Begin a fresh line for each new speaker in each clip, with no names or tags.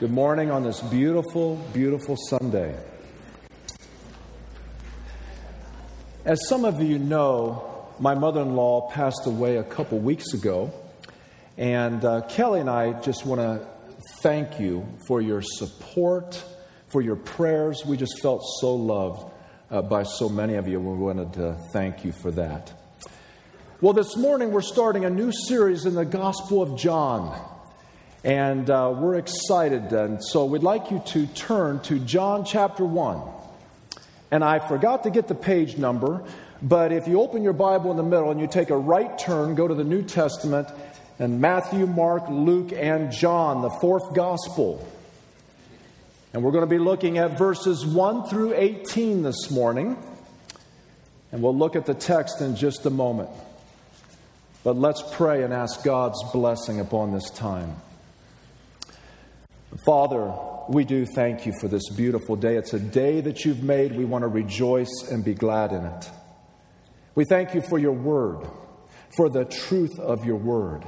Good morning on this beautiful, beautiful Sunday. As some of you know, my mother in law passed away a couple weeks ago, and uh, Kelly and I just want to thank you for your support, for your prayers. We just felt so loved uh, by so many of you. We wanted to thank you for that. Well, this morning we're starting a new series in the Gospel of John. And uh, we're excited. And so we'd like you to turn to John chapter 1. And I forgot to get the page number, but if you open your Bible in the middle and you take a right turn, go to the New Testament, and Matthew, Mark, Luke, and John, the fourth gospel. And we're going to be looking at verses 1 through 18 this morning. And we'll look at the text in just a moment. But let's pray and ask God's blessing upon this time. Father, we do thank you for this beautiful day. It's a day that you've made. We want to rejoice and be glad in it. We thank you for your word, for the truth of your word,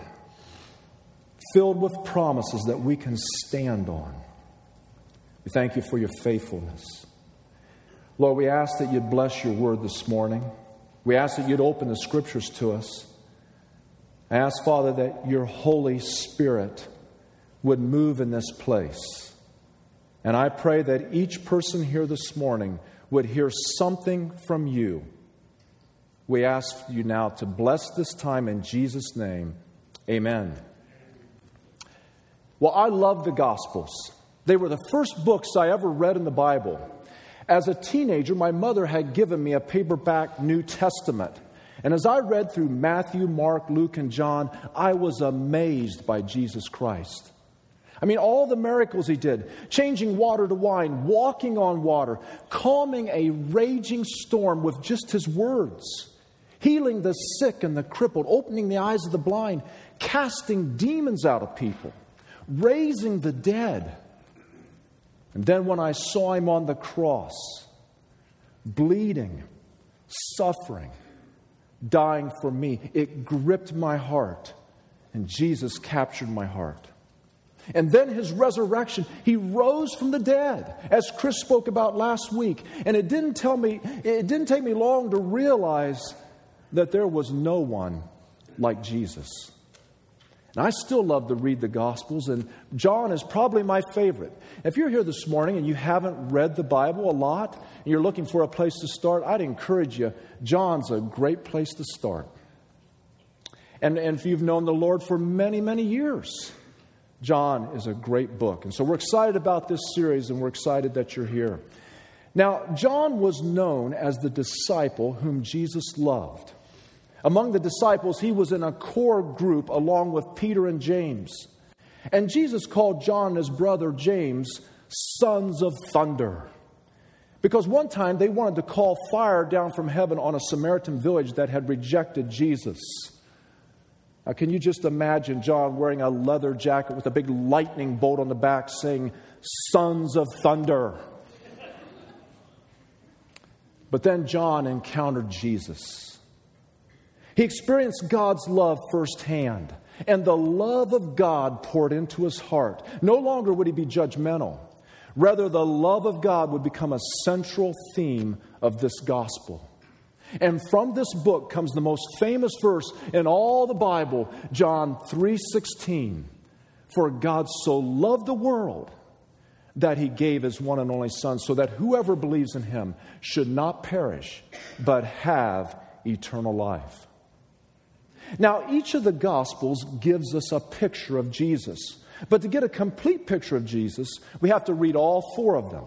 filled with promises that we can stand on. We thank you for your faithfulness. Lord, we ask that you'd bless your word this morning. We ask that you'd open the scriptures to us. I ask, Father, that your Holy Spirit would move in this place. And I pray that each person here this morning would hear something from you. We ask you now to bless this time in Jesus' name. Amen. Well, I love the Gospels. They were the first books I ever read in the Bible. As a teenager, my mother had given me a paperback New Testament. And as I read through Matthew, Mark, Luke, and John, I was amazed by Jesus Christ. I mean, all the miracles he did changing water to wine, walking on water, calming a raging storm with just his words, healing the sick and the crippled, opening the eyes of the blind, casting demons out of people, raising the dead. And then when I saw him on the cross, bleeding, suffering, dying for me, it gripped my heart, and Jesus captured my heart. And then his resurrection, he rose from the dead, as Chris spoke about last week. And it didn't tell me, it didn't take me long to realize that there was no one like Jesus. And I still love to read the Gospels, and John is probably my favorite. If you're here this morning and you haven't read the Bible a lot, and you're looking for a place to start, I'd encourage you. John's a great place to start. And, and if you've known the Lord for many, many years, John is a great book. And so we're excited about this series and we're excited that you're here. Now, John was known as the disciple whom Jesus loved. Among the disciples, he was in a core group along with Peter and James. And Jesus called John and his brother James sons of thunder. Because one time they wanted to call fire down from heaven on a Samaritan village that had rejected Jesus. Now, can you just imagine John wearing a leather jacket with a big lightning bolt on the back saying, Sons of Thunder? But then John encountered Jesus. He experienced God's love firsthand, and the love of God poured into his heart. No longer would he be judgmental. Rather, the love of God would become a central theme of this gospel. And from this book comes the most famous verse in all the Bible, John 3:16. For God so loved the world that he gave his one and only son so that whoever believes in him should not perish but have eternal life. Now, each of the gospels gives us a picture of Jesus. But to get a complete picture of Jesus, we have to read all four of them.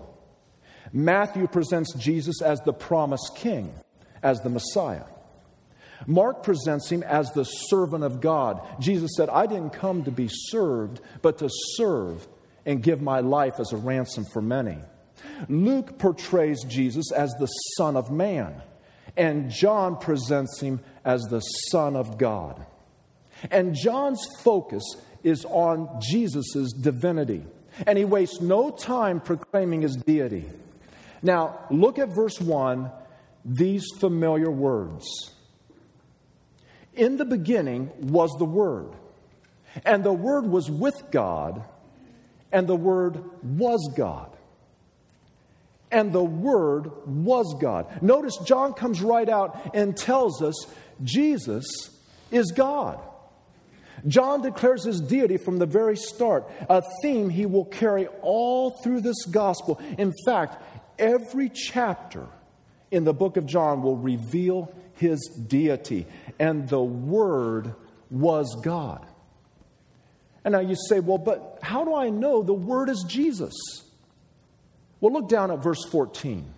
Matthew presents Jesus as the promised king as the Messiah. Mark presents him as the servant of God. Jesus said, I didn't come to be served, but to serve and give my life as a ransom for many. Luke portrays Jesus as the Son of Man, and John presents him as the Son of God. And John's focus is on Jesus' divinity, and he wastes no time proclaiming his deity. Now, look at verse 1 these familiar words In the beginning was the Word, and the Word was with God, and the Word was God. And the Word was God. Notice John comes right out and tells us Jesus is God. John declares his deity from the very start, a theme he will carry all through this gospel. In fact, every chapter in the book of John will reveal his deity, and the Word was God. And now you say, well, but how do I know the Word is Jesus? Well, look down at verse 14.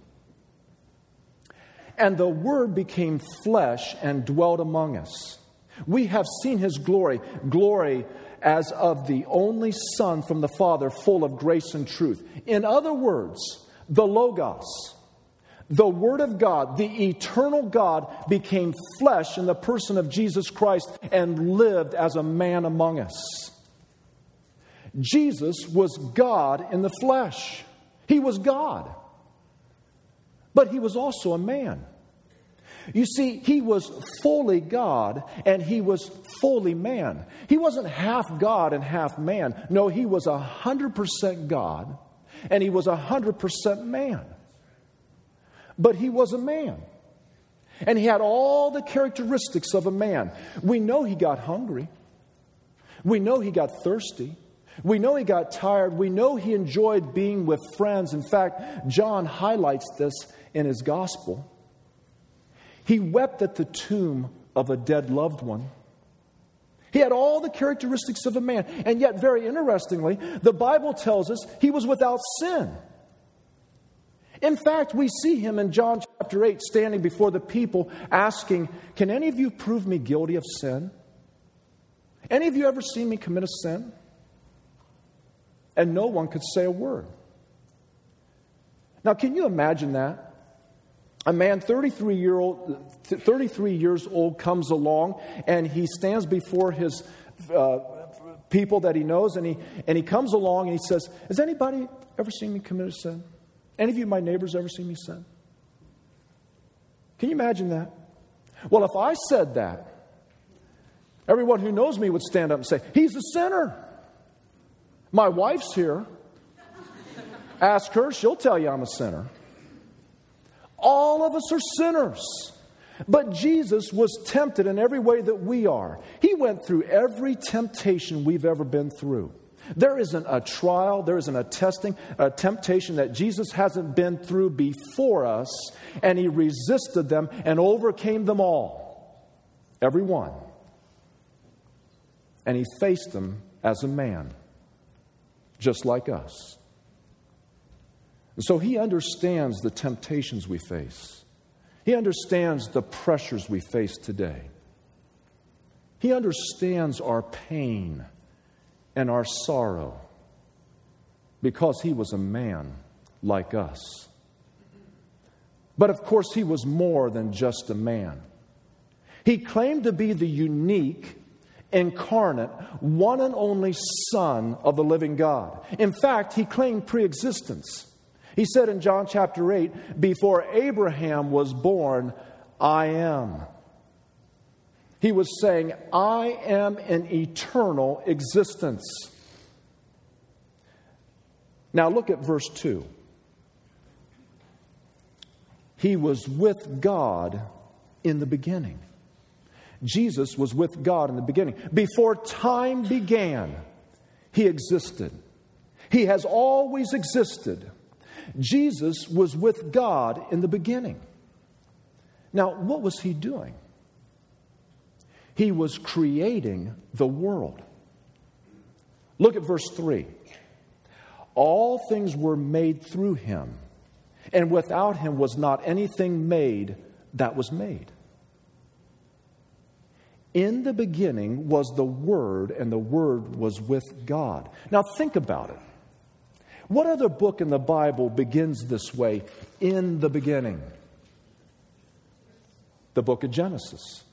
And the Word became flesh and dwelt among us. We have seen his glory, glory as of the only Son from the Father, full of grace and truth. In other words, the Logos, the Word of God, the eternal God, became flesh in the person of Jesus Christ and lived as a man among us. Jesus was God in the flesh, He was God, but He was also a man. You see, he was fully God and he was fully man. He wasn't half God and half man. No, he was 100% God and he was 100% man. But he was a man. And he had all the characteristics of a man. We know he got hungry. We know he got thirsty. We know he got tired. We know he enjoyed being with friends. In fact, John highlights this in his gospel. He wept at the tomb of a dead loved one. He had all the characteristics of a man. And yet, very interestingly, the Bible tells us he was without sin. In fact, we see him in John chapter 8 standing before the people asking, Can any of you prove me guilty of sin? Any of you ever seen me commit a sin? And no one could say a word. Now, can you imagine that? a man 33 year old 33 years old comes along and he stands before his uh, people that he knows and he and he comes along and he says has anybody ever seen me commit a sin any of you my neighbors ever seen me sin can you imagine that well if i said that everyone who knows me would stand up and say he's a sinner my wife's here ask her she'll tell you i'm a sinner all of us are sinners. But Jesus was tempted in every way that we are. He went through every temptation we've ever been through. There isn't a trial, there isn't a testing, a temptation that Jesus hasn't been through before us, and he resisted them and overcame them all. Every one. And he faced them as a man, just like us. And so he understands the temptations we face. He understands the pressures we face today. He understands our pain and our sorrow because he was a man like us. But of course, he was more than just a man. He claimed to be the unique, incarnate, one and only Son of the living God. In fact, he claimed preexistence. He said in John chapter 8, Before Abraham was born, I am. He was saying, I am an eternal existence. Now look at verse 2. He was with God in the beginning. Jesus was with God in the beginning. Before time began, He existed. He has always existed. Jesus was with God in the beginning. Now, what was he doing? He was creating the world. Look at verse 3. All things were made through him, and without him was not anything made that was made. In the beginning was the Word, and the Word was with God. Now, think about it. What other book in the Bible begins this way in the beginning? The book of Genesis.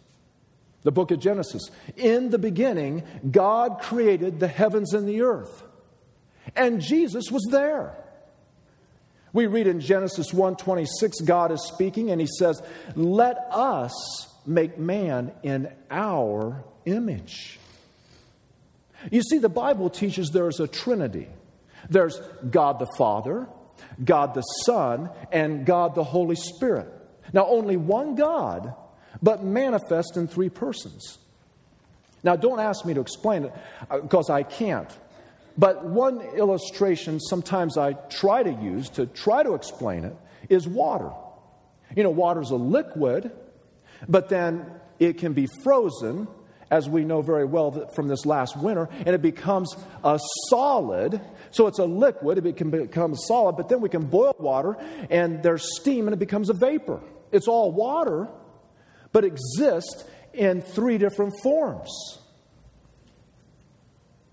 The book of Genesis. In the beginning, God created the heavens and the earth. And Jesus was there. We read in Genesis 1:26 God is speaking and he says, "Let us make man in our image." You see the Bible teaches there is a trinity. There's God the Father, God the Son, and God the Holy Spirit. Now, only one God, but manifest in three persons. Now, don't ask me to explain it because uh, I can't. But one illustration sometimes I try to use to try to explain it is water. You know, water is a liquid, but then it can be frozen, as we know very well from this last winter, and it becomes a solid. So it's a liquid, it can become solid, but then we can boil water and there's steam and it becomes a vapor. It's all water, but exist in three different forms.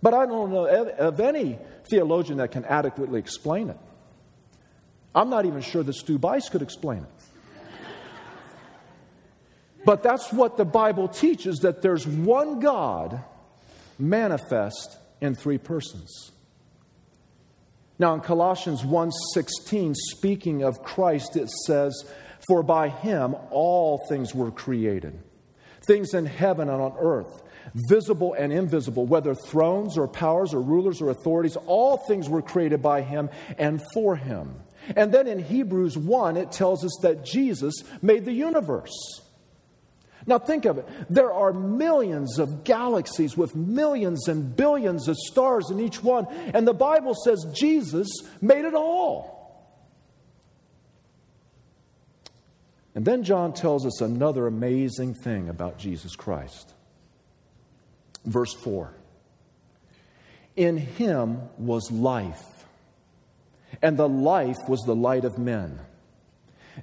But I don't know of any theologian that can adequately explain it. I'm not even sure that Stu Bice could explain it. But that's what the Bible teaches that there's one God manifest in three persons. Now in Colossians 1:16 speaking of Christ it says for by him all things were created things in heaven and on earth visible and invisible whether thrones or powers or rulers or authorities all things were created by him and for him. And then in Hebrews 1 it tells us that Jesus made the universe. Now, think of it. There are millions of galaxies with millions and billions of stars in each one, and the Bible says Jesus made it all. And then John tells us another amazing thing about Jesus Christ. Verse 4 In him was life, and the life was the light of men.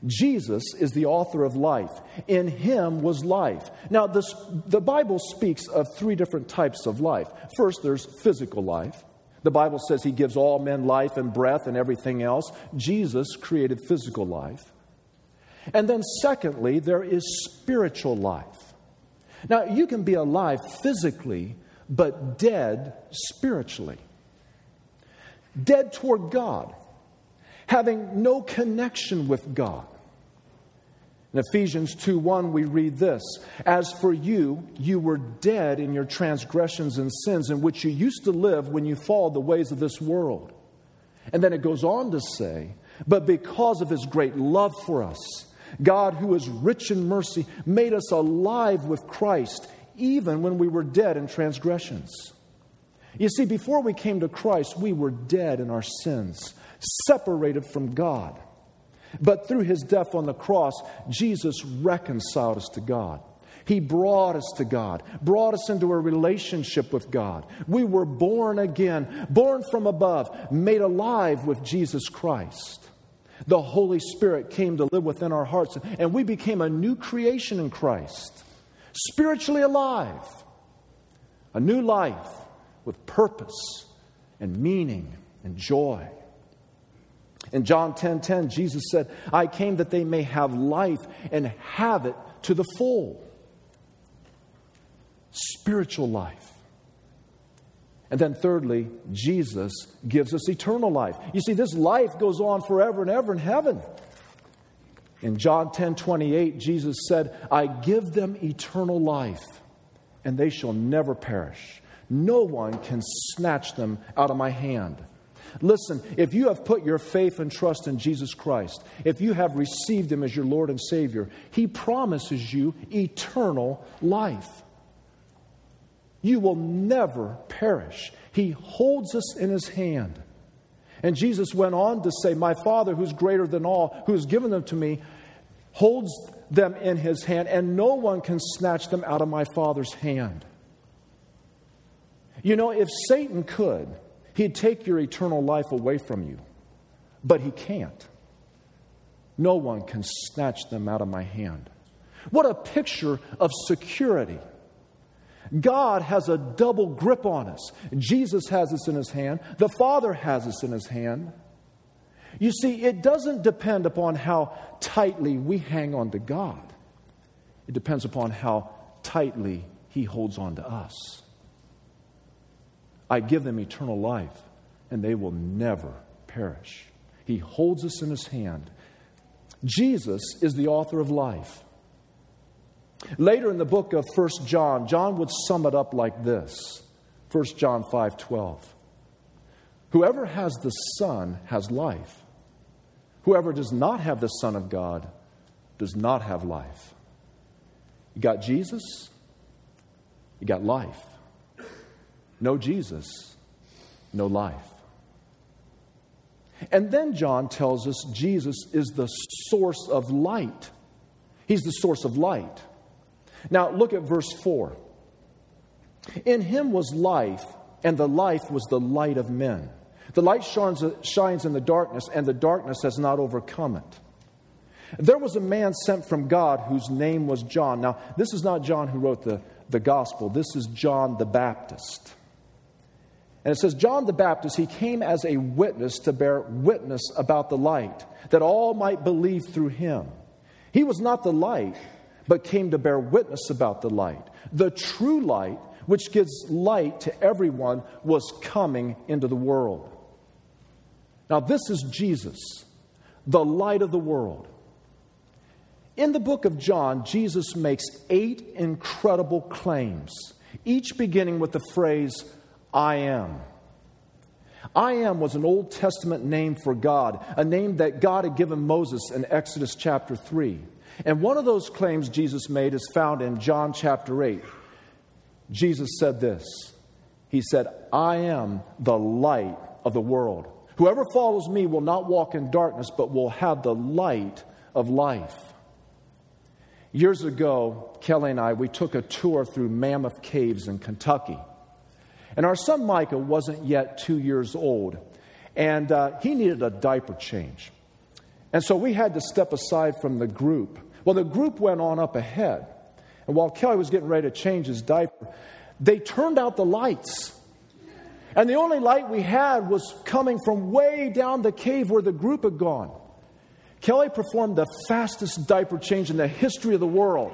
Jesus is the author of life. In him was life. Now, this, the Bible speaks of three different types of life. First, there's physical life. The Bible says he gives all men life and breath and everything else. Jesus created physical life. And then, secondly, there is spiritual life. Now, you can be alive physically, but dead spiritually. Dead toward God having no connection with God. In Ephesians 2 1, we read this As for you, you were dead in your transgressions and sins in which you used to live when you followed the ways of this world. And then it goes on to say, But because of his great love for us, God, who is rich in mercy, made us alive with Christ, even when we were dead in transgressions. You see, before we came to Christ, we were dead in our sins separated from God. But through his death on the cross, Jesus reconciled us to God. He brought us to God, brought us into a relationship with God. We were born again, born from above, made alive with Jesus Christ. The Holy Spirit came to live within our hearts, and we became a new creation in Christ, spiritually alive, a new life with purpose and meaning and joy. In John 10:10, 10, 10, Jesus said, "I came that they may have life and have it to the full." Spiritual life. And then thirdly, Jesus gives us eternal life. You see, this life goes on forever and ever in heaven. In John 10 28, Jesus said, I give them eternal life, and they shall never perish. No one can snatch them out of my hand. Listen, if you have put your faith and trust in Jesus Christ, if you have received Him as your Lord and Savior, He promises you eternal life. You will never perish. He holds us in His hand. And Jesus went on to say, My Father, who's greater than all, who has given them to me, holds them in His hand, and no one can snatch them out of my Father's hand. You know, if Satan could, He'd take your eternal life away from you, but He can't. No one can snatch them out of my hand. What a picture of security. God has a double grip on us. Jesus has us in his hand, the Father has us in his hand. You see, it doesn't depend upon how tightly we hang on to God, it depends upon how tightly he holds on to us. I give them eternal life, and they will never perish. He holds us in his hand. Jesus is the author of life. Later in the book of 1 John, John would sum it up like this 1 John 5 12. Whoever has the Son has life. Whoever does not have the Son of God does not have life. You got Jesus, you got life. No Jesus, no life. And then John tells us Jesus is the source of light. He's the source of light. Now, look at verse 4. In him was life, and the life was the light of men. The light shines, in the darkness, and the darkness has not overcome it. There was a man sent from God whose name was John. Now, this is not John who wrote the, the gospel, this is John the Baptist. And it says, John the Baptist, he came as a witness to bear witness about the light, that all might believe through him. He was not the light, but came to bear witness about the light. The true light, which gives light to everyone, was coming into the world. Now, this is Jesus, the light of the world. In the book of John, Jesus makes eight incredible claims, each beginning with the phrase, I am. I am was an Old Testament name for God, a name that God had given Moses in Exodus chapter 3. And one of those claims Jesus made is found in John chapter 8. Jesus said this He said, I am the light of the world. Whoever follows me will not walk in darkness, but will have the light of life. Years ago, Kelly and I, we took a tour through Mammoth Caves in Kentucky. And our son Micah wasn't yet two years old, and uh, he needed a diaper change. And so we had to step aside from the group. Well, the group went on up ahead. And while Kelly was getting ready to change his diaper, they turned out the lights. And the only light we had was coming from way down the cave where the group had gone. Kelly performed the fastest diaper change in the history of the world.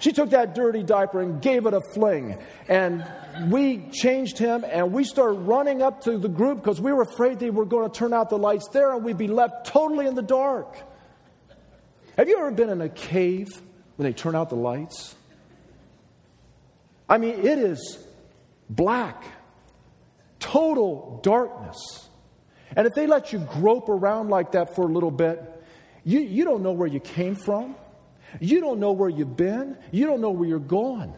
She took that dirty diaper and gave it a fling. And we changed him and we started running up to the group because we were afraid they were going to turn out the lights there and we'd be left totally in the dark. Have you ever been in a cave when they turn out the lights? I mean, it is black total darkness. And if they let you grope around like that for a little bit, you, you don't know where you came from. You don't know where you've been. You don't know where you're going.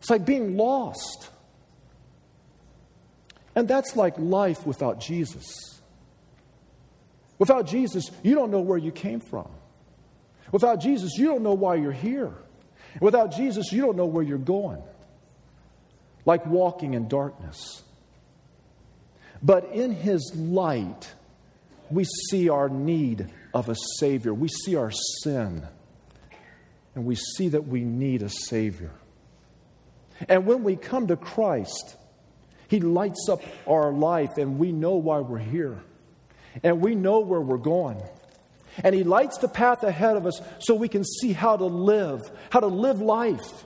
It's like being lost. And that's like life without Jesus. Without Jesus, you don't know where you came from. Without Jesus, you don't know why you're here. Without Jesus, you don't know where you're going. Like walking in darkness. But in his light, we see our need of a Savior. We see our sin. And we see that we need a Savior. And when we come to Christ, He lights up our life, and we know why we're here. And we know where we're going. And He lights the path ahead of us so we can see how to live, how to live life.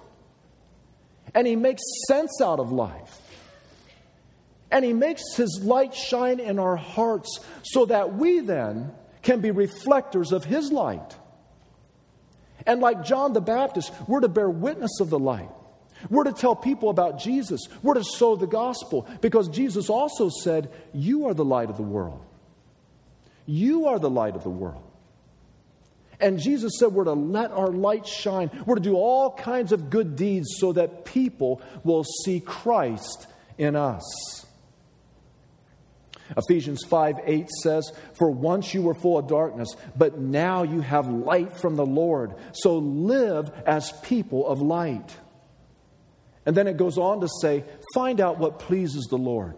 And He makes sense out of life. And He makes His light shine in our hearts so that we then can be reflectors of His light. And like John the Baptist, we're to bear witness of the light. We're to tell people about Jesus. We're to sow the gospel because Jesus also said, You are the light of the world. You are the light of the world. And Jesus said, We're to let our light shine. We're to do all kinds of good deeds so that people will see Christ in us. Ephesians 5 8 says, For once you were full of darkness, but now you have light from the Lord. So live as people of light. And then it goes on to say, Find out what pleases the Lord.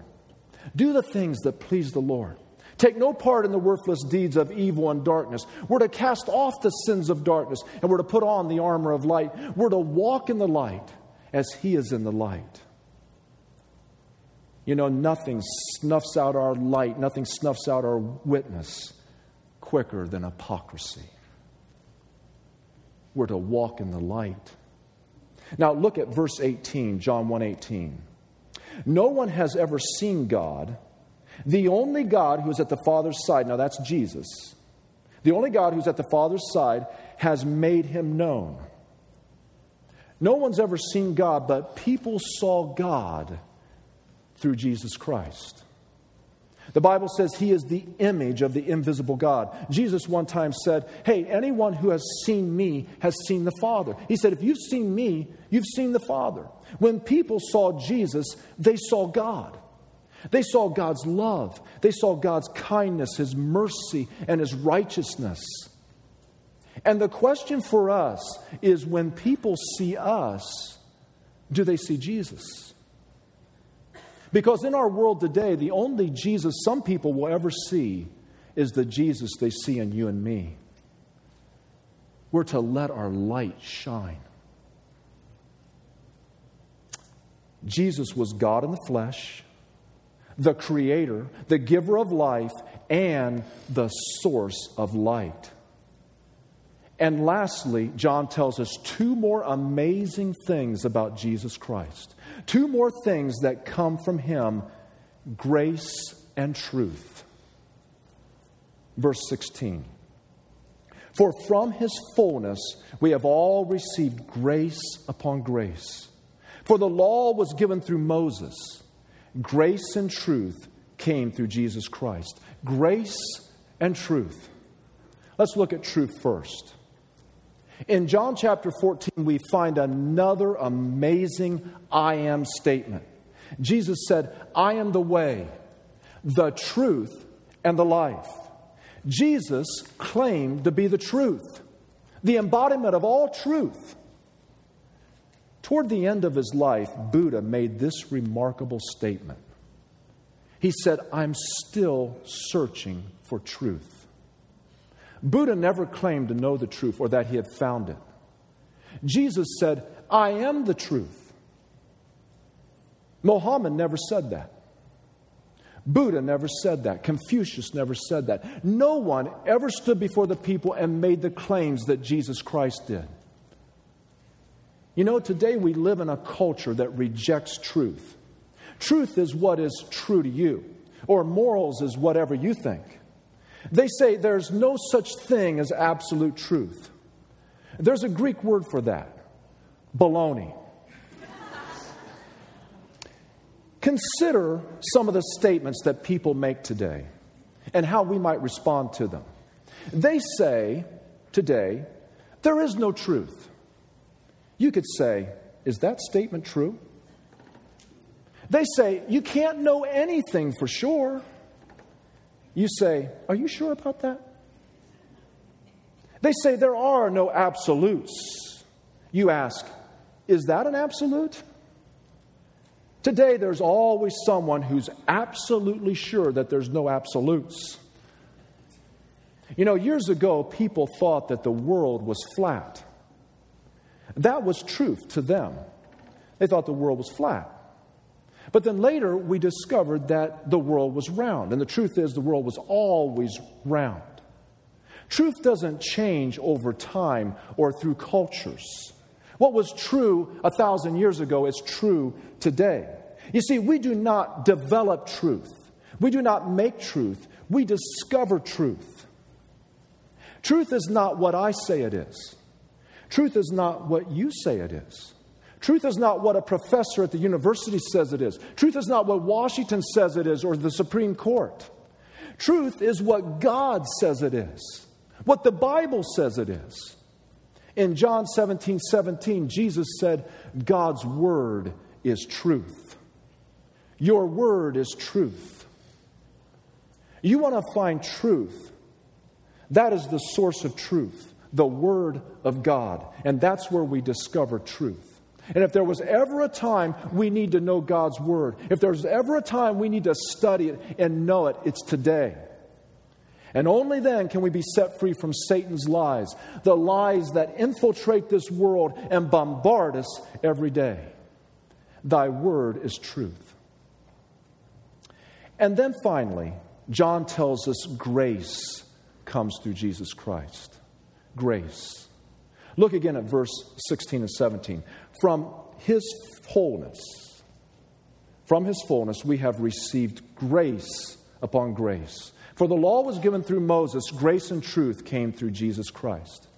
Do the things that please the Lord. Take no part in the worthless deeds of evil and darkness. We're to cast off the sins of darkness and we're to put on the armor of light. We're to walk in the light as He is in the light. You know, nothing snuffs out our light, nothing snuffs out our witness quicker than hypocrisy. We're to walk in the light. Now look at verse 18, John 1:18. No one has ever seen God, the only God who is at the Father's side. Now that's Jesus. The only God who's at the Father's side has made him known. No one's ever seen God, but people saw God through Jesus Christ. The Bible says he is the image of the invisible God. Jesus one time said, Hey, anyone who has seen me has seen the Father. He said, If you've seen me, you've seen the Father. When people saw Jesus, they saw God. They saw God's love, they saw God's kindness, His mercy, and His righteousness. And the question for us is when people see us, do they see Jesus? Because in our world today, the only Jesus some people will ever see is the Jesus they see in you and me. We're to let our light shine. Jesus was God in the flesh, the creator, the giver of life, and the source of light. And lastly, John tells us two more amazing things about Jesus Christ. Two more things that come from him grace and truth. Verse 16 For from his fullness we have all received grace upon grace. For the law was given through Moses, grace and truth came through Jesus Christ. Grace and truth. Let's look at truth first. In John chapter 14, we find another amazing I am statement. Jesus said, I am the way, the truth, and the life. Jesus claimed to be the truth, the embodiment of all truth. Toward the end of his life, Buddha made this remarkable statement. He said, I'm still searching for truth. Buddha never claimed to know the truth or that he had found it. Jesus said, I am the truth. Mohammed never said that. Buddha never said that. Confucius never said that. No one ever stood before the people and made the claims that Jesus Christ did. You know, today we live in a culture that rejects truth. Truth is what is true to you, or morals is whatever you think. They say there's no such thing as absolute truth. There's a Greek word for that baloney. Consider some of the statements that people make today and how we might respond to them. They say today, there is no truth. You could say, is that statement true? They say, you can't know anything for sure. You say, Are you sure about that? They say there are no absolutes. You ask, Is that an absolute? Today, there's always someone who's absolutely sure that there's no absolutes. You know, years ago, people thought that the world was flat. That was truth to them. They thought the world was flat. But then later, we discovered that the world was round. And the truth is, the world was always round. Truth doesn't change over time or through cultures. What was true a thousand years ago is true today. You see, we do not develop truth, we do not make truth, we discover truth. Truth is not what I say it is, truth is not what you say it is. Truth is not what a professor at the university says it is. Truth is not what Washington says it is or the Supreme Court. Truth is what God says it is, what the Bible says it is. In John 17 17, Jesus said, God's word is truth. Your word is truth. You want to find truth. That is the source of truth, the Word of God. And that's where we discover truth. And if there was ever a time we need to know God's Word, if there's ever a time we need to study it and know it, it's today. And only then can we be set free from Satan's lies, the lies that infiltrate this world and bombard us every day. Thy Word is truth. And then finally, John tells us grace comes through Jesus Christ. Grace. Look again at verse 16 and 17. From his fullness, from his fullness, we have received grace upon grace. For the law was given through Moses, grace and truth came through Jesus Christ.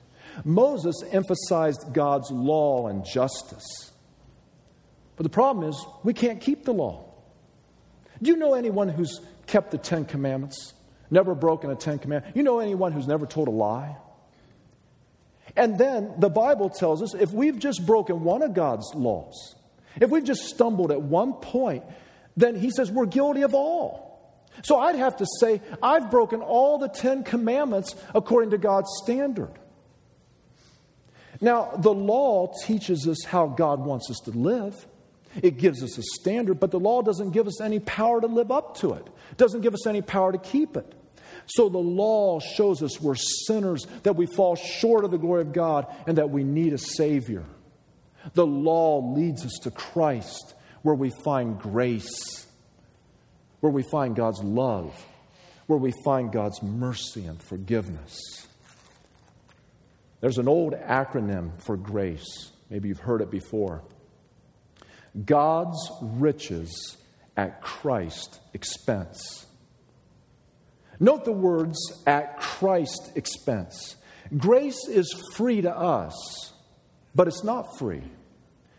Moses emphasized God's law and justice. But the problem is, we can't keep the law. Do you know anyone who's kept the Ten Commandments, never broken a Ten Commandment? You know anyone who's never told a lie? And then the Bible tells us if we've just broken one of God's laws, if we've just stumbled at one point, then he says we're guilty of all. So I'd have to say, I've broken all the Ten Commandments according to God's standard. Now, the law teaches us how God wants us to live. It gives us a standard, but the law doesn't give us any power to live up to it. It doesn't give us any power to keep it. So the law shows us we're sinners, that we fall short of the glory of God, and that we need a Savior. The law leads us to Christ, where we find grace, where we find God's love, where we find God's mercy and forgiveness. There's an old acronym for grace. Maybe you've heard it before. God's riches at Christ's expense. Note the words at Christ's expense. Grace is free to us, but it's not free.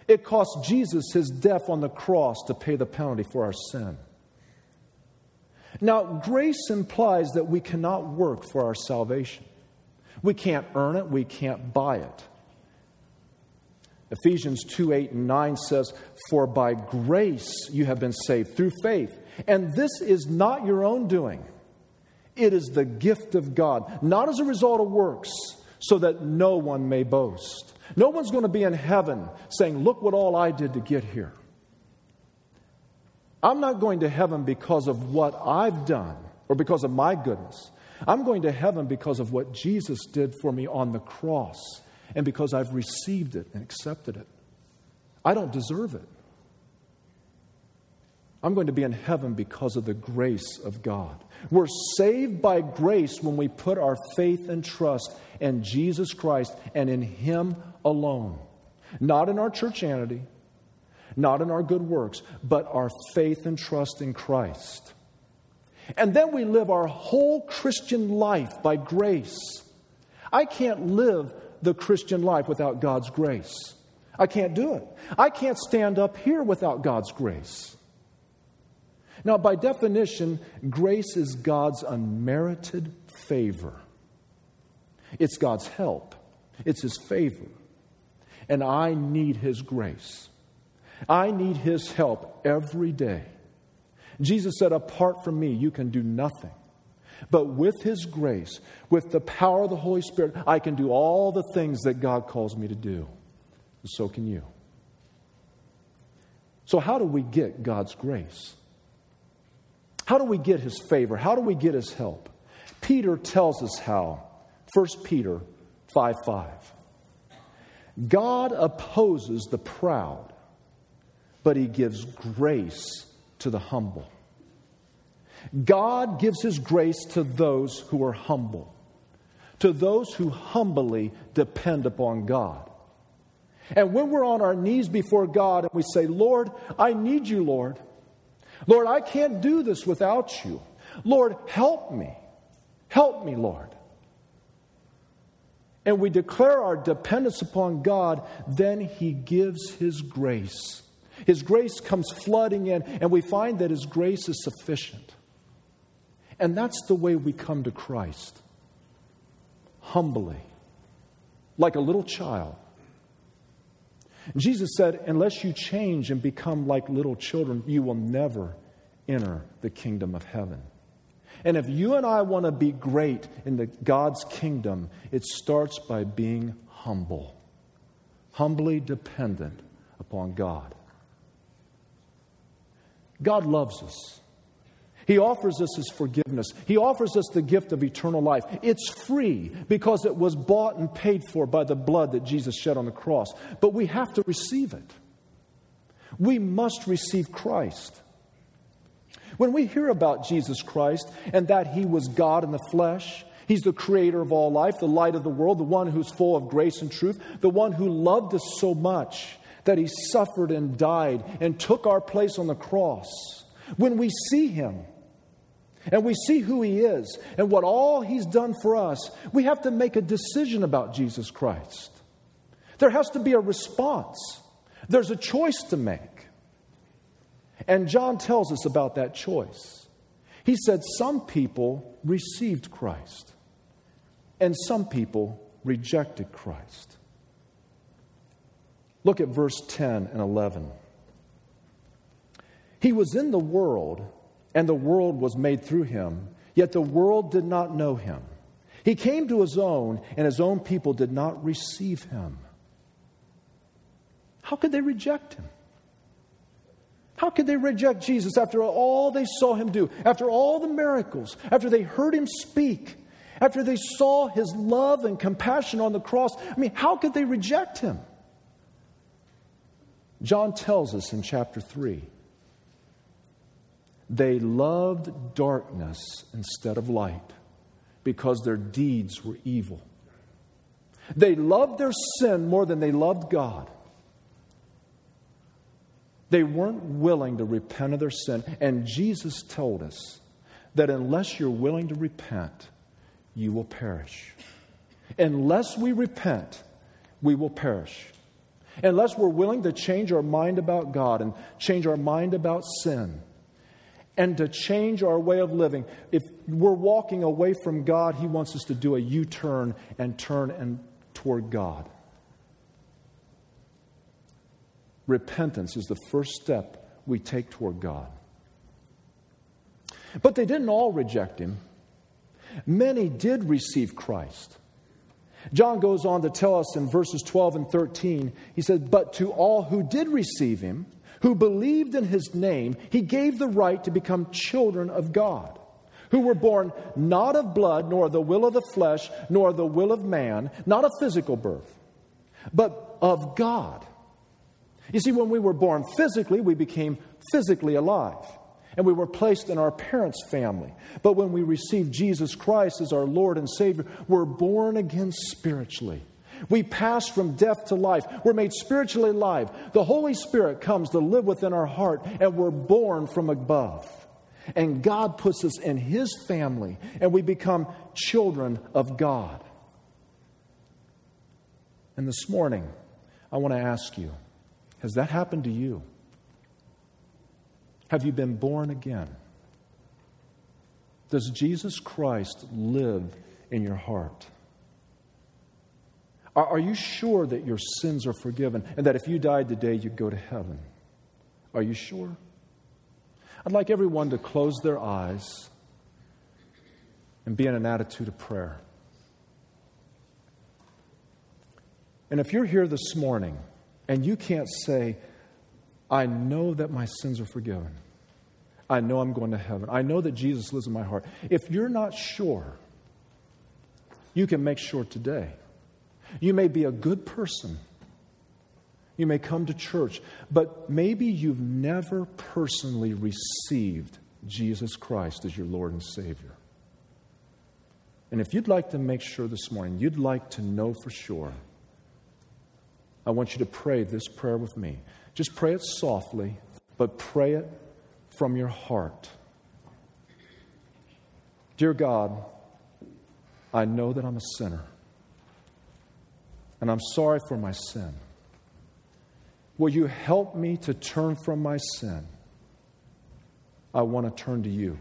It cost Jesus his death on the cross to pay the penalty for our sin. Now, grace implies that we cannot work for our salvation. We can't earn it, we can't buy it. Ephesians 2 8 and 9 says, For by grace you have been saved through faith. And this is not your own doing, it is the gift of God, not as a result of works, so that no one may boast. No one's going to be in heaven saying, Look what all I did to get here. I'm not going to heaven because of what I've done or because of my goodness. I'm going to heaven because of what Jesus did for me on the cross and because I've received it and accepted it. I don't deserve it. I'm going to be in heaven because of the grace of God. We're saved by grace when we put our faith and trust in Jesus Christ and in Him alone. Not in our churchianity, not in our good works, but our faith and trust in Christ. And then we live our whole Christian life by grace. I can't live the Christian life without God's grace. I can't do it. I can't stand up here without God's grace. Now, by definition, grace is God's unmerited favor. It's God's help, it's His favor. And I need His grace. I need His help every day. Jesus said, Apart from me, you can do nothing. But with His grace, with the power of the Holy Spirit, I can do all the things that God calls me to do. And so can you. So, how do we get God's grace? How do we get His favor? How do we get His help? Peter tells us how. 1 Peter 5 5. God opposes the proud, but He gives grace to the humble. God gives His grace to those who are humble, to those who humbly depend upon God. And when we're on our knees before God and we say, Lord, I need you, Lord. Lord, I can't do this without you. Lord, help me. Help me, Lord. And we declare our dependence upon God, then He gives His grace. His grace comes flooding in, and we find that His grace is sufficient. And that's the way we come to Christ humbly, like a little child. Jesus said, Unless you change and become like little children, you will never enter the kingdom of heaven. And if you and I want to be great in the God's kingdom, it starts by being humble, humbly dependent upon God. God loves us. He offers us His forgiveness. He offers us the gift of eternal life. It's free because it was bought and paid for by the blood that Jesus shed on the cross. But we have to receive it. We must receive Christ. When we hear about Jesus Christ and that He was God in the flesh, He's the creator of all life, the light of the world, the one who's full of grace and truth, the one who loved us so much that He suffered and died and took our place on the cross. When we see Him, and we see who He is and what all He's done for us, we have to make a decision about Jesus Christ. There has to be a response, there's a choice to make. And John tells us about that choice. He said some people received Christ and some people rejected Christ. Look at verse 10 and 11. He was in the world, and the world was made through him, yet the world did not know him. He came to his own, and his own people did not receive him. How could they reject him? How could they reject Jesus after all they saw him do, after all the miracles, after they heard him speak, after they saw his love and compassion on the cross? I mean, how could they reject him? John tells us in chapter 3 they loved darkness instead of light because their deeds were evil. They loved their sin more than they loved God. They weren't willing to repent of their sin. And Jesus told us that unless you're willing to repent, you will perish. Unless we repent, we will perish. Unless we're willing to change our mind about God and change our mind about sin and to change our way of living, if we're walking away from God, He wants us to do a U turn and turn and toward God. Repentance is the first step we take toward God. But they didn't all reject him. Many did receive Christ. John goes on to tell us in verses 12 and 13, he said, But to all who did receive him, who believed in his name, he gave the right to become children of God, who were born not of blood, nor the will of the flesh, nor the will of man, not a physical birth, but of God. You see, when we were born physically, we became physically alive. And we were placed in our parents' family. But when we received Jesus Christ as our Lord and Savior, we're born again spiritually. We pass from death to life. We're made spiritually alive. The Holy Spirit comes to live within our heart, and we're born from above. And God puts us in His family, and we become children of God. And this morning, I want to ask you has that happened to you? Have you been born again? Does Jesus Christ live in your heart? Are, are, you sure that your sins are forgiven and that if you died today, you'd go to heaven? Are you sure? I'd like everyone to close their eyes and be in an attitude of prayer. And if you're here this morning, and you can't say, I know that my sins are forgiven. I know I'm going to heaven. I know that Jesus lives in my heart. If you're not sure, you can make sure today. You may be a good person. You may come to church, but maybe you've never personally received Jesus Christ as your Lord and Savior. And if you'd like to make sure this morning, you'd like to know for sure, I want you to pray this prayer with me. Just pray it softly, but pray it from your heart. Dear God, I know that I'm a sinner, and I'm sorry for my sin. Will you help me to turn from my sin? I want to turn to you.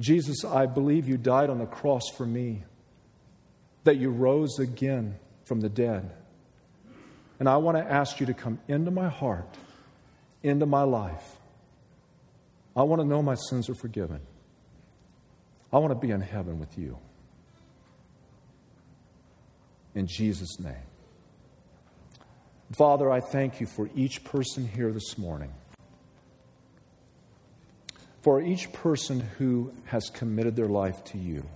Jesus, I believe you died on the cross for me, that you rose again from the dead. And I want to ask you to come into my heart, into my life. I want to know my sins are forgiven. I want to be in heaven with you. In Jesus' name. Father, I thank you for each person here this morning. For each person who has committed their life to you.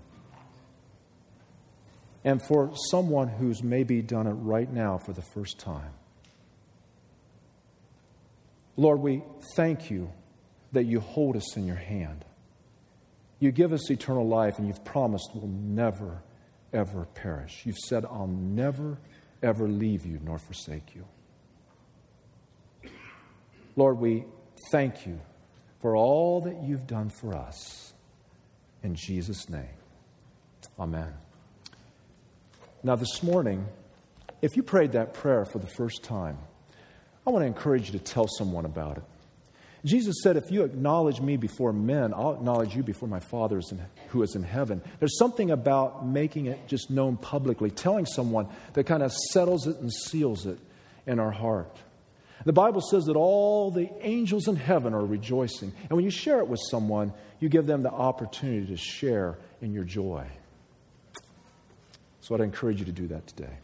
And for someone who's maybe done it right now for the first time, Lord, we thank you that you hold us in your hand. You give us eternal life, and you've promised we'll never, ever perish. You've said, I'll never, ever leave you nor forsake you. Lord, we thank you for all that you've done for us. In Jesus' name, amen. Now, this morning, if you prayed that prayer for the first time, I want to encourage you to tell someone about it. Jesus said, If you acknowledge me before men, I'll acknowledge you before my Father who is in heaven. There's something about making it just known publicly, telling someone that kind of settles it and seals it in our heart. The Bible says that all the angels in heaven are rejoicing. And when you share it with someone, you give them the opportunity to share in your joy. So I'd encourage you to do that today.